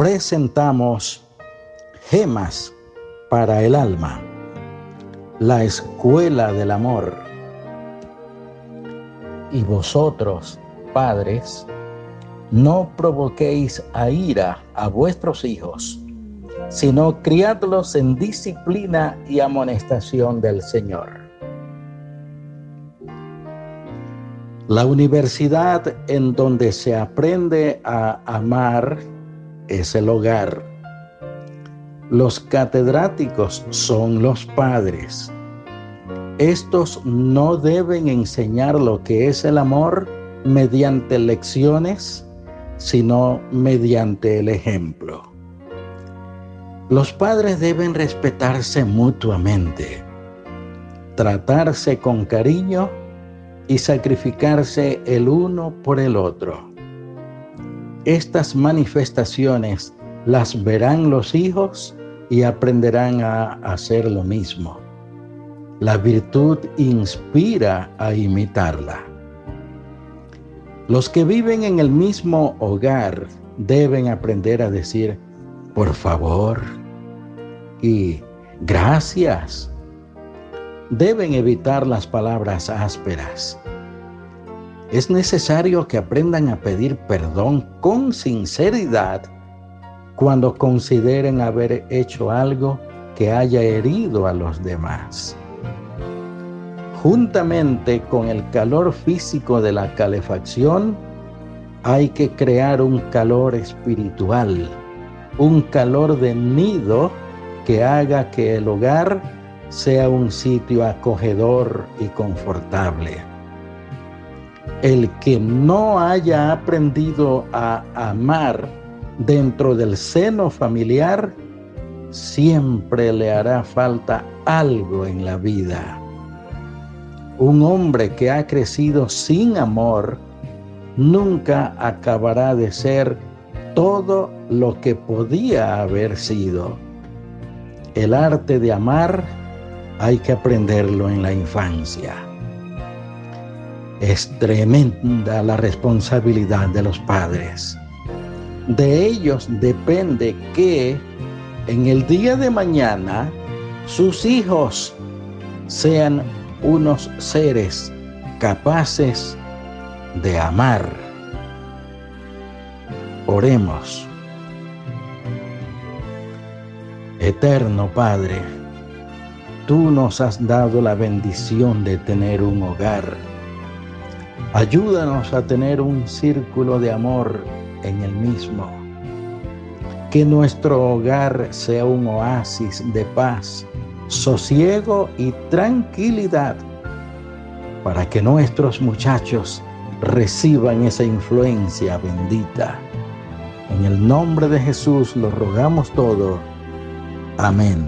presentamos Gemas para el alma, la escuela del amor. Y vosotros, padres, no provoquéis a ira a vuestros hijos, sino criadlos en disciplina y amonestación del Señor. La universidad en donde se aprende a amar es el hogar. Los catedráticos son los padres. Estos no deben enseñar lo que es el amor mediante lecciones, sino mediante el ejemplo. Los padres deben respetarse mutuamente, tratarse con cariño y sacrificarse el uno por el otro. Estas manifestaciones las verán los hijos y aprenderán a hacer lo mismo. La virtud inspira a imitarla. Los que viven en el mismo hogar deben aprender a decir, por favor y gracias. Deben evitar las palabras ásperas. Es necesario que aprendan a pedir perdón con sinceridad cuando consideren haber hecho algo que haya herido a los demás juntamente con el calor físico de la calefacción, hay que crear un calor espiritual, un calor de nido que haga que el hogar sea un sitio acogedor y confortable. El que no haya aprendido a amar dentro del seno familiar, siempre le hará falta algo en la vida. Un hombre que ha crecido sin amor nunca acabará de ser todo lo que podía haber sido. El arte de amar hay que aprenderlo en la infancia. Es tremenda la responsabilidad de los padres. De ellos depende que en el día de mañana sus hijos sean unos seres capaces de amar. Oremos. Eterno Padre, tú nos has dado la bendición de tener un hogar. Ayúdanos a tener un círculo de amor en el mismo. Que nuestro hogar sea un oasis de paz sosiego y tranquilidad para que nuestros muchachos reciban esa influencia bendita. En el nombre de Jesús lo rogamos todo. Amén.